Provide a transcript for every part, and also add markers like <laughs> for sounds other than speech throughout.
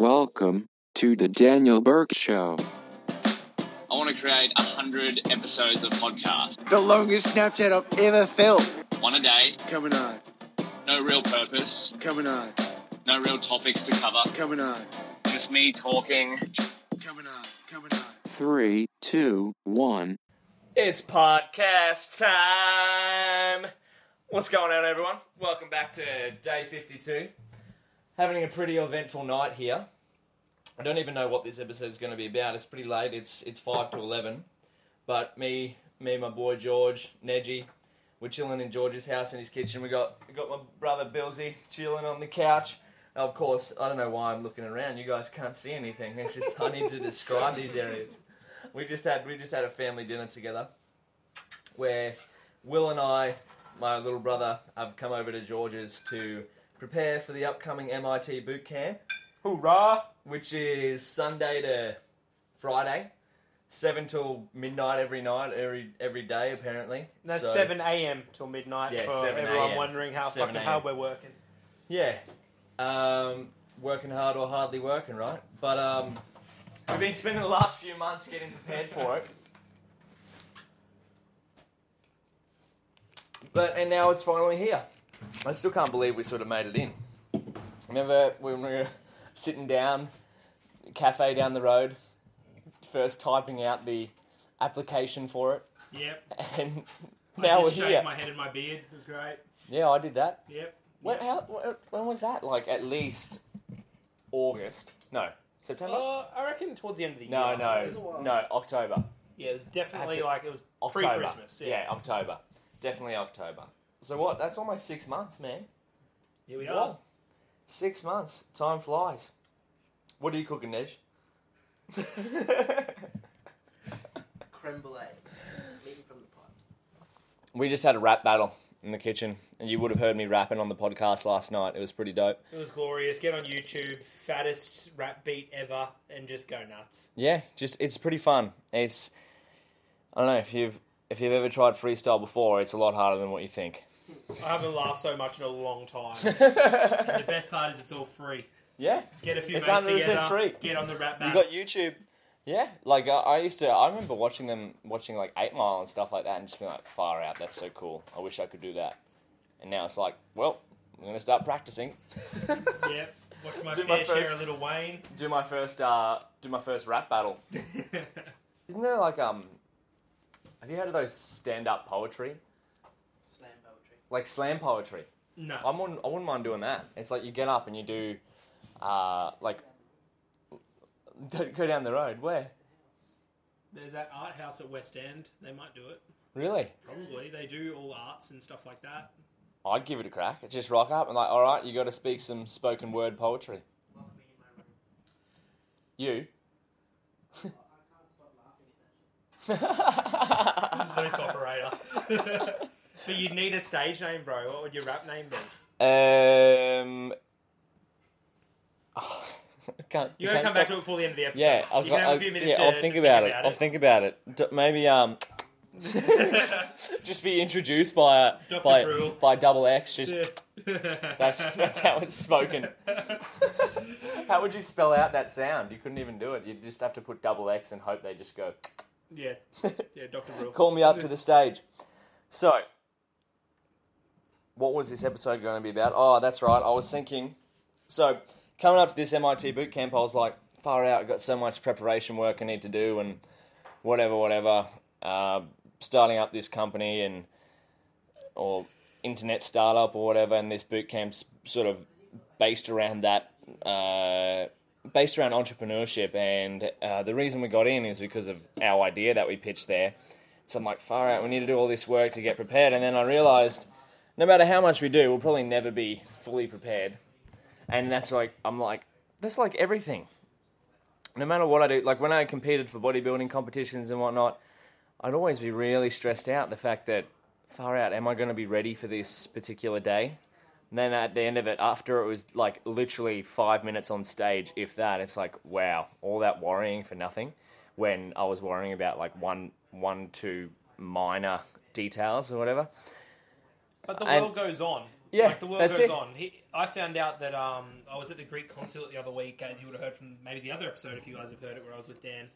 Welcome to the Daniel Berg Show. I want to create a hundred episodes of podcast. The longest Snapchat I've ever felt. One a day, Coming on, no real purpose, coming on, no real topics to cover. coming on, Just me talking. coming on, coming on. Three, two, one. It's podcast time. What's going on, everyone? Welcome back to day 52. Having a pretty eventful night here. I don't even know what this episode is going to be about. It's pretty late. It's it's five to eleven, but me, me, my boy George, Neji, we're chilling in George's house in his kitchen. We got we got my brother Billsy chilling on the couch. Now, of course, I don't know why I'm looking around. You guys can't see anything. It's just I need to describe these areas. We just had we just had a family dinner together, where Will and I, my little brother, have come over to George's to prepare for the upcoming MIT boot camp Hoorah! which is Sunday to Friday, seven till midnight every night, every every day apparently. That's So, 7 a.m. till midnight Yeah, for 7 everyone a.m.. wondering how 7 fucking hard we're working. Yeah, um, working hard or hardly working, right? But um, we've been spending the last few months getting prepared for it. But and now it's finally here. I still can't believe we sort of made it in. Remember when we were <laughs> sitting down, cafe down the road, first typing out the application for it, Yep. <laughs> and I now we're just shaved here. my head and my beard. It was great. Yeah, I did that. Yep. When, how, wh- when was that? Like at least August? No, September? Uh, I reckon towards the end of the no, year. no, It was a while. no, October. Yeah, it was definitely Had to- like it was October. pre-Christmas. Yeah. Yeah. October. Definitely October. So what? That's almost six months, man. Here we are. Six months. Time flies. What are you cooking,Nej? <laughs> creme brulee, eaten from the pot. we just had a rap battle in the kitchen, and you would have heard me rapping on the podcast last night. It was pretty dope. It was glorious. Get on YouTube, fattest rap beat ever, and just go nuts. Yeah, just it's pretty fun. It's I don't know if you've if you've ever tried freestyle before, it's a lot harder than what you think. I haven't laughed so much in a long time. <laughs> and the best part is it's all free. Yeah, Just get a few It's mates 100% together, free. get on the rap you got YouTube. Yeah, like I, I used to. I remember watching them, watching like Eight Mile and stuff like that, and just being like, "Far out, that's so cool. I wish I could do that." And now it's like, well, I'm gonna start practicing. <laughs> Yep. Watch my Do fair my share first- of Lil Wayne. Do my first, uh, do my first rap battle. <laughs> Isn't there like um? Have you heard of those stand-up poetry. Like slam poetry? no. I wouldn't, I wouldn't mind doing that. It's like you get up and you do, uh, like, <laughs> go down the road. Where? There's that art house at West End. They might do it. Really? Probably. They do all arts and stuff like that. I'd give it a crack. Just rock up and like, all right, you got to speak some spoken word poetry. Welcome me in my room. You. I can't stop laughing at that shit. Loose operator. <laughs> <laughs> but you'd need a stage name, bro. What would your rap name be? um. <laughs> can't, You gotta come back to it before the end of the episode. Yeah, I'll, you can have I'll, a few minutes yeah, to, I'll to think about it. about I'll think about it. D- maybe um, just, <laughs> just be introduced by uh, Dr. by Brule. by double X. Just That's that's that's how it's spoken. <laughs> How would you spell out that sound? You couldn't even do it. You'd just have to put double X and hope they just go. yeah, yeah, Doctor Brule. Call me up to the stage. So, what was this episode going to be about? Oh, that's right. I was thinking. So, coming up to this MIT boot camp, I was like, far out. I've got so much preparation work I need to do, and whatever, whatever. Uh, starting up this company and or internet startup or whatever, and this boot camp's sort of based around that. Uh, based around entrepreneurship, and uh, the reason we got in is because of our idea that we pitched there. So I'm like, far out, we need to do all this work to get prepared. And then I realized, no matter how much we do, we'll probably never be fully prepared. And that's like, I'm like, that's like everything. No matter what I do, like when I competed for bodybuilding competitions and whatnot, I'd always be really stressed out the fact that, far out, am I going to be ready for this particular day? And then at the end of it, after it was like literally five minutes on stage, if that, it's like, wow, all that worrying for nothing. When I was worrying about like one, one, two minor details or whatever. But the And- world goes on. Yeah, like the world goes it. on. He, I found out that um, I was at the Greek consulate the other week, and you would have heard from maybe the other episode if you guys have heard it, where I was with Dan.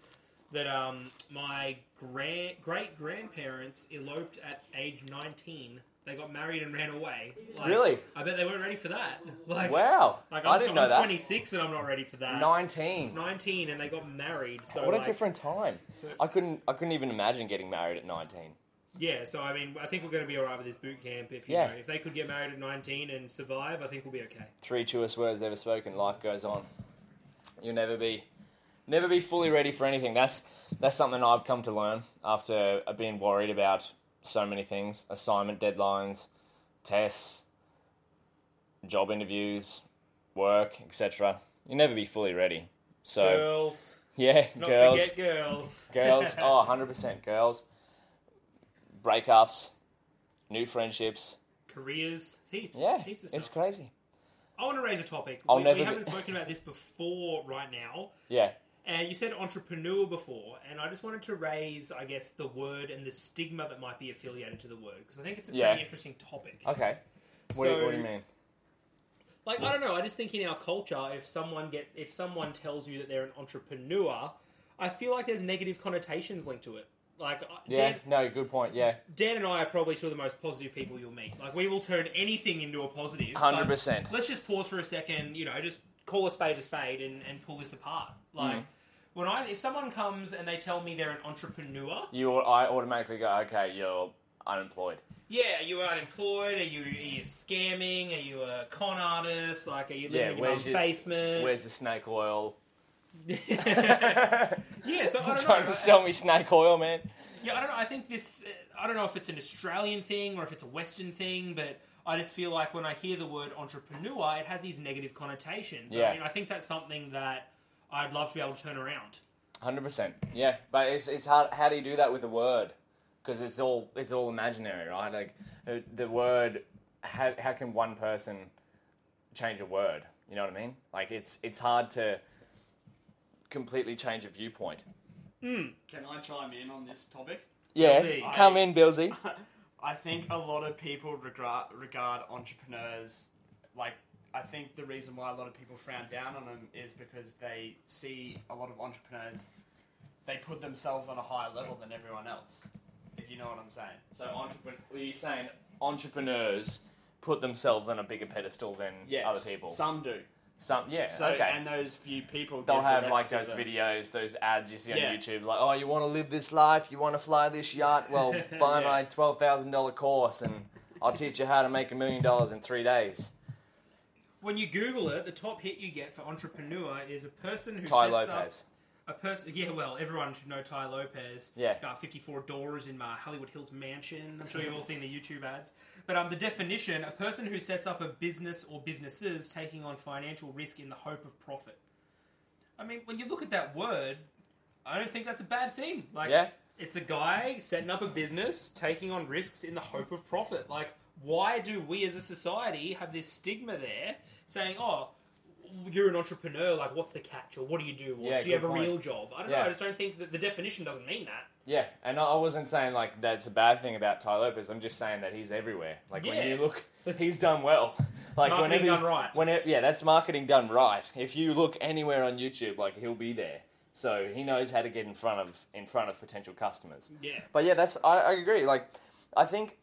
That um, my grand great grandparents eloped at age nineteen. They got married and ran away. Like, Really? I bet they weren't ready for that. <laughs> Like, Wow, Like I I'm, didn't I'm that. 26 and I'm not ready for that. Nineteen. 19 and they got married. So What a like, different time. So- I couldn't. I couldn't even imagine getting married at nineteen. Yeah, so I mean, I think we're going to be all right with this boot camp. If you Yeah. know, if they could get married at 19 and survive, I think we'll be okay. Three truest words ever spoken. Life goes on. You'll never be, never be fully ready for anything. That's that's something I've come to learn after being worried about so many things: assignment deadlines, tests, job interviews, work, etc. You'll never be fully ready. So girls, yeah, let's not girls, forget girls. girls. <laughs> Oh, 100 percent girls. Breakups, new friendships. careers, heaps. Yeah, heaps of it's crazy. I want to raise a topic. I'll we, never we haven't spoken about this before right now. Yeah, And you said entrepreneur before, and I just wanted to raise, I guess, the word and the stigma that might be affiliated to the word because I think it's a Yeah. pretty interesting topic. okay. What, do you- So- what do you mean? Like I don't know, I just think in our culture, if someone get if someone tells you that they're an entrepreneur, I feel like there's negative connotations linked to it. Like uh, Yeah, Dan, no, good point. Yeah, Dan and I are probably two of the most positive people you'll meet. Like we will turn anything into a positive. 100%. Let's just pause for a second. You know, just call a spade a spade and, and pull this apart. Like Mm. when I if someone comes and they tell me they're an entrepreneur, you. I automatically go, okay, you're unemployed. yeah, are you unemployed? Are you are you scamming? Are you a con artist? Like are you living Yeah, in your your- basement? Where's the snake oil? <laughs> <laughs> <laughs> yeah, so I <laughs> don't Trying know. to sell me snake oil, man. Yeah, I don't know. I think this. uh, I don't know if it's an Australian thing or if it's a Western thing, but I just feel like when I hear the word entrepreneur, it has these negative connotations. Yeah. I mean, I think that's something that I'd love to be able to turn around. Hundred percent. Yeah, but it's it's hard. How do you do that with a word? Because it's all it's all imaginary, right? Like uh, the word. How how can one person change a word? You know what I mean? Like it's it's hard to completely change a viewpoint. Hmm. Can I chime in on this topic? Yeah, Billsy. come in, Billsy. <laughs> I think a lot of people regard regard entrepreneurs like I think the reason why a lot of people frown down on them is because they see a lot of entrepreneurs they put themselves on a higher level than everyone else. If you know what I'm saying. So, entrepreneur, are you saying entrepreneurs put themselves on a bigger pedestal than Yes, other people? Some do. Some, yeah, So okay. and those few people They'll give the have rest like those them- videos, those ads you see on Yeah. YouTube, like, oh, you want to live this life, you want to fly this yacht, well, <laughs> buy Yeah. my twelve thousand dollar course, and I'll teach you how to make a million dollars in three days. When you Google it, the top hit you get for entrepreneur is a person who Tai sets Lopez. up a person. Yeah, well, everyone should know Tai Lopez. Yeah. got fifty four doors in my Hollywood Hills mansion. I'm sure you've all seen the YouTube ads. But um, the definition: a person who sets up a business or businesses taking on financial risk in the hope of profit. I mean, when you look at that word, I don't think that's a bad thing. Like, Yeah. it's a guy setting up a business, taking on risks in the hope of profit. Like, why do we as a society have this stigma there saying, oh, you're an entrepreneur, like, what's the catch? Or what do you do? Or Yeah, do you have a point. real job? I don't Yeah. know. I just don't think that the definition doesn't mean that. Yeah, and I- wasn't saying like that's a bad thing about Tai Lopez. I'm just saying that he's everywhere. Like when Yeah. you look, he's done well. <laughs> Like Marketing whenever done right. Whenever, yeah, that's marketing done right. If you look anywhere on YouTube, like he'll be there. So he knows how to get in front of in front of potential customers. Yeah. But yeah, that's I, I agree. Like I think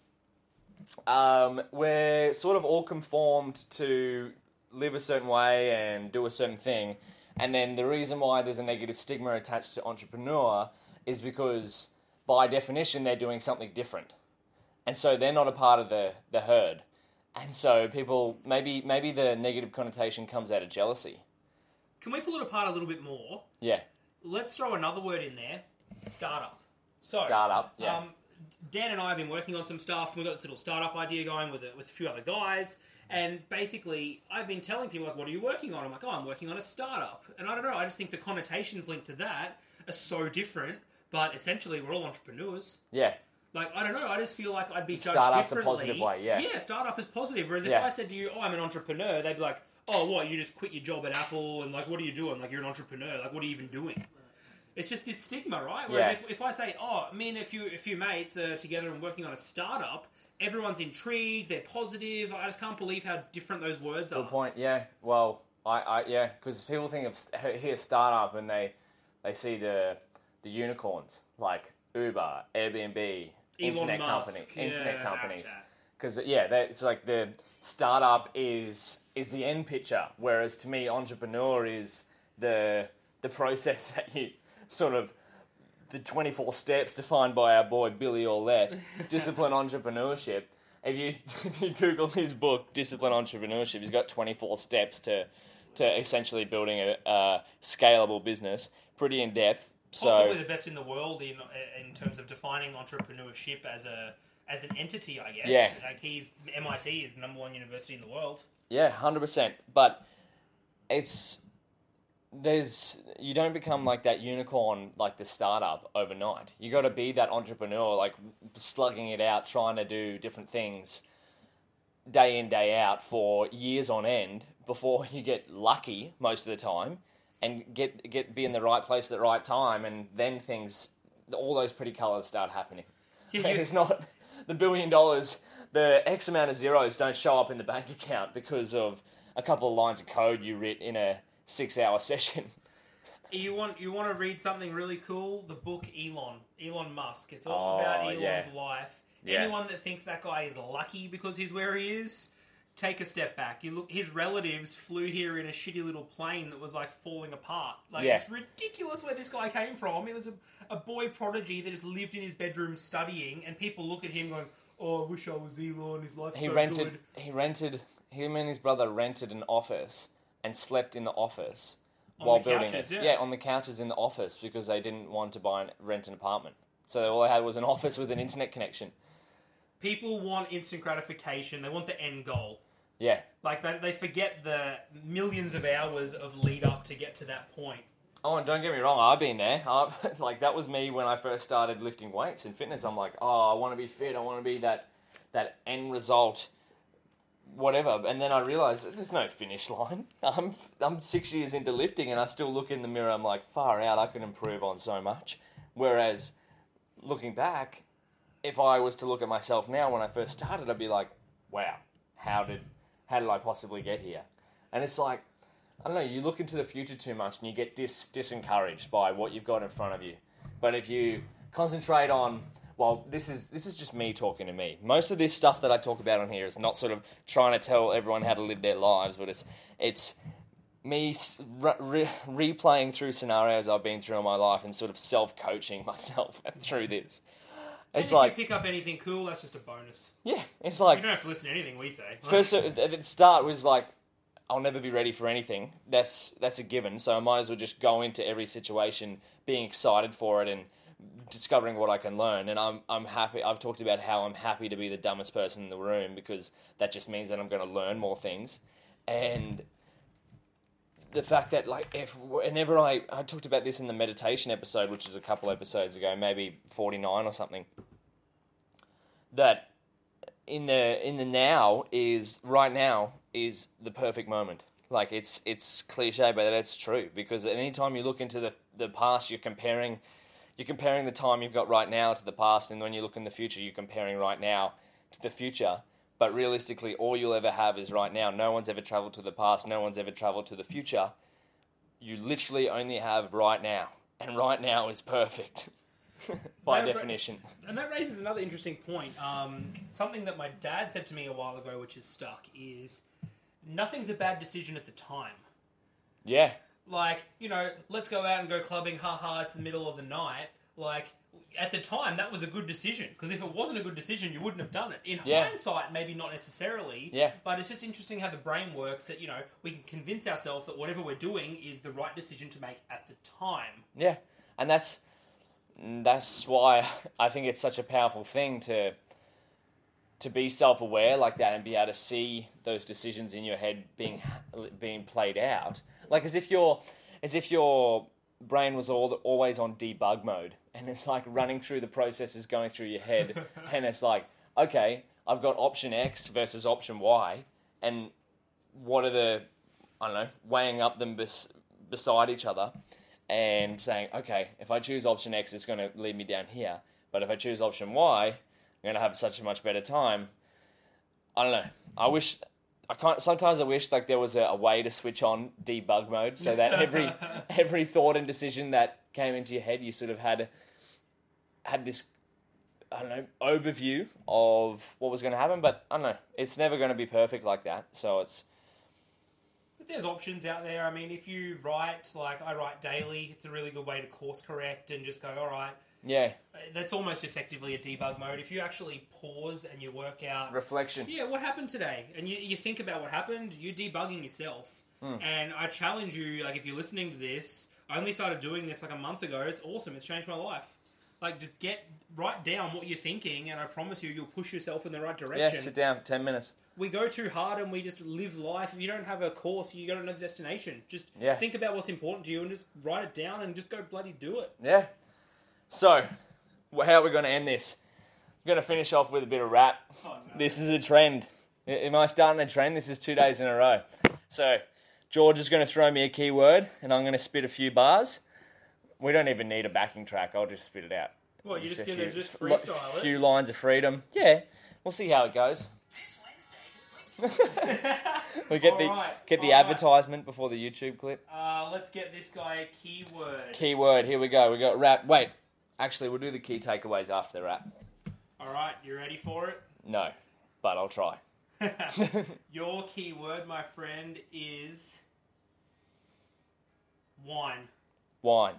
um, we're sort of all conformed to live a certain way and do a certain thing, and then the reason why there's a negative stigma attached to entrepreneur is because by definition they're doing something different, and so they're not a part of the the herd, and so people maybe maybe the negative connotation comes out of jealousy. Can we pull it apart a little bit more? Yeah, Let's throw another word in there startup. So, startup. Yeah, Um, Dan and I have been working on some stuff. We've got this little startup idea going with a, with a few other guys. And basically, I've been telling people, like, what are you working on? I'm like, oh, I'm working on a startup. And I don't know, I just think the connotations linked to that are so different. But essentially, we're all entrepreneurs. yeah. Like, I don't know, I just feel like I'd be judged Startup's a differently. positive way, yeah. Yeah, startup is positive. Whereas if Yeah. I said to you, oh, I'm an entrepreneur, they'd be like, oh, what, you just quit your job at Apple and, like, what are you doing? Like, you're an entrepreneur. Like, what are you even doing? It's just this stigma, right? Whereas Yeah. if, if I say, oh, me and a few, a few mates are together and working on a startup, everyone's intrigued. They're positive. I just can't believe how different those words are. Good point. Yeah. Well, I, I yeah, because people think of st- hear startup and they they see the the unicorns like Uber, Airbnb, internet Musk, company, internet companies. Because yeah, it's like the startup is is the end picture, whereas to me, entrepreneur is the the process <laughs> that you sort of the twenty four steps defined by our boy Billy Aulet, <laughs> discipline entrepreneurship. If you <laughs> if you Google his book, Disciplined Entrepreneurship, he's got twenty four steps to to essentially building a, a scalable business, pretty in depth. So Possibly the best in the world in in terms of defining entrepreneurship as a as an entity. I guess. Yeah. Like he's MIT is the number one university in the world. Yeah, hundred percent. But it's there's you don't become like that unicorn like the startup overnight. You got to be that entrepreneur, like slugging it out, trying to do different things day in day out for years on end before <laughs> you get lucky most of the time and get get be in the right place at the right time, and then things all those pretty colors start happening. Yeah, <laughs> you- <laughs> it's not the billion dollars. The X amount of zeros don't show up in the bank account because of a couple of lines of code you writ in a six-hour <laughs> session. You want you want to read something really cool? The book Elon, Elon Musk. It's all Oh, about Elon's yeah. life. Yeah. Anyone that thinks that guy is lucky because he's where he is, take a step back. You look, his relatives flew here in a shitty little plane that was like falling apart. Like Yeah. it's ridiculous where this guy came from. He was a, a boy prodigy that just lived in his bedroom studying, and people look at him going, "Oh, I wish I was Elon. His life's He so rented. good." He rented. Him and his brother rented an office and slept in the office On while the building couches, it. yeah. on the couches in the office because they didn't want to buy and rent an apartment. So all they had was an <laughs> office with an internet connection. People want instant gratification. They want the end goal. Yeah. Like they, they forget the millions of hours of lead up to get to that point. Oh, and don't get me wrong, I've been there. <laughs> i like that was me when I first started lifting weights and fitness. I'm like, oh, I want to be fit. I want to be that that end result, whatever. And then I realized there's no finish line. <laughs> I'm I'm six years into lifting, and I still look in the mirror. I'm like, far out. I can improve on so much. Whereas, looking back, if I was to look at myself now when I first started, I'd be like, wow, how did how did I possibly get here? And it's like I don't know, you look into the future too much and you get dis- disencouraged by what you've got in front of you. But if you concentrate on well, this is this is just me talking to me. Most of this stuff that I talk about on here is not sort of trying to tell everyone how to live their lives, but it's it's me re- re- replaying through scenarios I've been through in my life and sort of self-coaching <laughs> myself through this. And It's if like you pick up anything cool, that's just a bonus. yeah, it's like You like don't have to listen to anything we say. <laughs> first at the start was like I'll never be ready for anything. That's that's a given. So I might as well just go into every situation being excited for it and discovering what I can learn. And I'm I'm happy. I've talked about how I'm happy to be the dumbest person in the room because that just means that I'm going to learn more things. And the fact that like if whenever I I talked about this in the meditation episode, which is a couple episodes ago, maybe 49 or something. That in the in the now is right now is the perfect moment. Like it's it's cliche, but that's true because at any time you look into the the past, you're comparing you're comparing the time you've got right now to the past, and when you look in the future, you're comparing right now to the future. But realistically, all you'll ever have is right now. No one's ever traveled to the past. No one's ever traveled to the future. You literally only have right now, and right now is perfect <laughs> by but- definition. And that raises another interesting point. Um, something that my dad said to me a while ago, which is stuck, is nothing's a bad decision at the time. Yeah, Like, you know, let's go out and go clubbing, haha, it's the middle of the night. Like, at the time, that was a good decision. Because if it wasn't a good decision, you wouldn't have done it. In Yeah. hindsight, maybe not necessarily. Yeah. But it's just interesting how the brain works that, you know, we can convince ourselves that whatever we're doing is the right decision to make at the time. Yeah, and that's that's why I think it's such a powerful thing to to be self aware like that and be able to see those decisions in your head being being played out, like as if your as if your brain was all, always on debug mode and it's like running through the processes going through your head <laughs> and it's like okay i've got option x versus option y and what are the i don't know weighing up them bes- beside each other and saying okay if i choose option x it's going to lead me down here but if i choose option y you're gonna have such a much better time. I don't know. I wish I can't. Sometimes I wish like there was a, a way to switch on debug mode so that every <laughs> every thought and decision that came into your head, you sort of had had this I don't know overview of what was going to happen. But I don't know. It's never going to be perfect like that. So it's But there's options out there. I mean, if you write, like I write daily, it's a really good way to course correct and just go, all right, yeah that's almost effectively a debug mode. If you actually pause and you work out, reflection. yeah, what happened today, and you, you think about what happened, you're debugging yourself. Hmm. And I challenge you, like, if you're listening to this, I only started doing this like a month ago. It's awesome. It's changed my life. Like, just get write down what you're thinking, and I promise you, you'll push yourself in the right direction. Yeah, sit down. Ten minutes. we go too hard and we just live life. If you don't have a course, you don't know the destination. Just Yeah. think about what's important to you and just write it down and just go bloody do it. Yeah. So, how are we going to end this? We're going to finish off with a bit of rap. This is a trend. Am I starting a trend? This is two days in a row. So, George is going to throw me a keyword, and I'm going to spit a few bars. We don't even need a backing track. I'll just spit it out. Well, you're just a gonna few- just freestyle it. few lines of freedom. Yeah, we'll see how it goes. <laughs> we get the Alright, get the alright. advertisement before the YouTube clip. Uh, let's get this guy a keyword. Keyword. Here we go. We got rap. Wait, actually, we'll do the key takeaways after the rap. All right, you ready for it? No, but I'll try. <laughs> <laughs> Your keyword, my friend, is wine. Wine.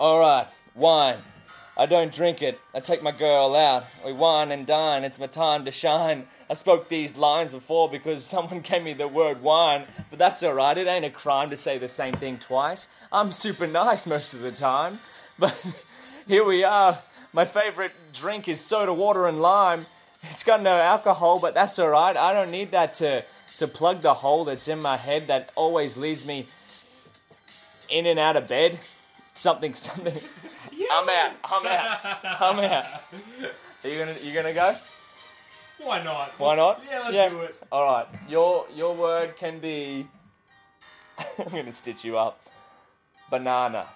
Alright, wine. I don't drink it. I take my girl out. We wine and dine. It's my time to shine. I spoke these lines before because someone <laughs> gave me the word wine, but that's alright. It ain't a crime to say the same thing twice. I'm super nice most of the time. <laughs> But here we are. My favorite drink is soda water and lime. It's got no alcohol, but that's alright. I don't need that to, to plug the hole that's in my head that always leads me in and out of bed. Something, <laughs> something. I'm out. I'm out. I'm out. Are you gonna, you gonna go? Why not? Why not? Yeah, let's do it. All right. Your your word can be. <laughs> I'm gonna stitch you up. Banana.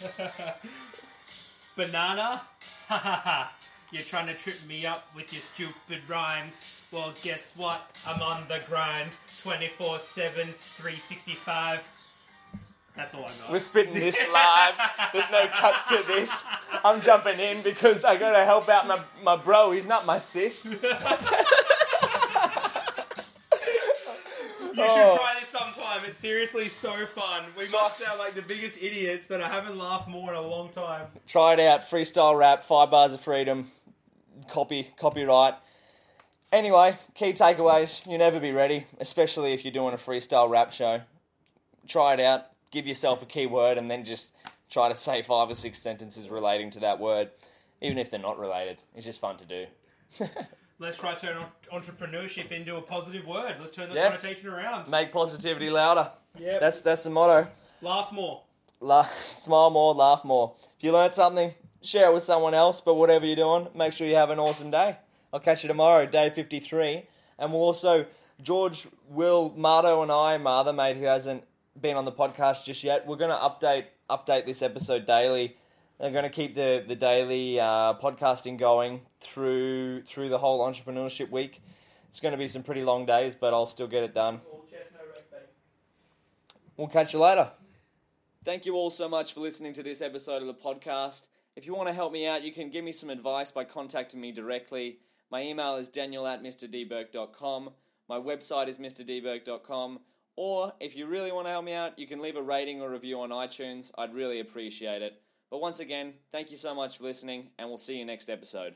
<laughs> Banana? Ha ha ha. You're trying to trip me up with your stupid rhymes. Well, guess what? I'm on the grind 24 7, 365. That's all I got. We're spitting this live. There's no cuts to this. I'm jumping in because I gotta help out my, my bro. He's not my sis. <laughs> You Oh. <laughs> should try oh. this sometime. It's seriously so fun. We must sound like the biggest idiots, but I haven't laughed more in a long time. Try it out. Freestyle rap, five bars of freedom, copy, copyright. Anyway, key takeaways. You never be ready, especially if you're doing a freestyle rap show. Try it out. Give yourself a keyword and then just try to say five or six sentences relating to that word, even if they're not related. It's just fun to do. <laughs> Let's try to turn entrepreneurship into a positive word. Let's turn the Yeah. connotation around. Make positivity louder. Yeah, That's that's the motto. Laugh more. La- smile more, laugh more. If you learned something, share it with someone else. But whatever you're doing, make sure you have an awesome day. I'll catch you tomorrow, day 53. And we'll also, George, Will, Marto, and I, Martha, mate, who hasn't been on the podcast just yet, we're going to update update this episode daily. They're going to keep the, the daily uh, podcasting going through through the whole entrepreneurship week. It's going to be some pretty long days, but I'll still get it done. All chest, no rest, baby. We'll catch you later. Thank you all so much for listening to this episode of the podcast. If you want to help me out, you can give me some advice by contacting me directly. My email is daniel at mrdberg.com. My website is mrdberg.com. Or if you really want to help me out, you can leave a rating or review on iTunes. I'd really appreciate it. But once again, thank you so much for listening, and we'll see you next episode.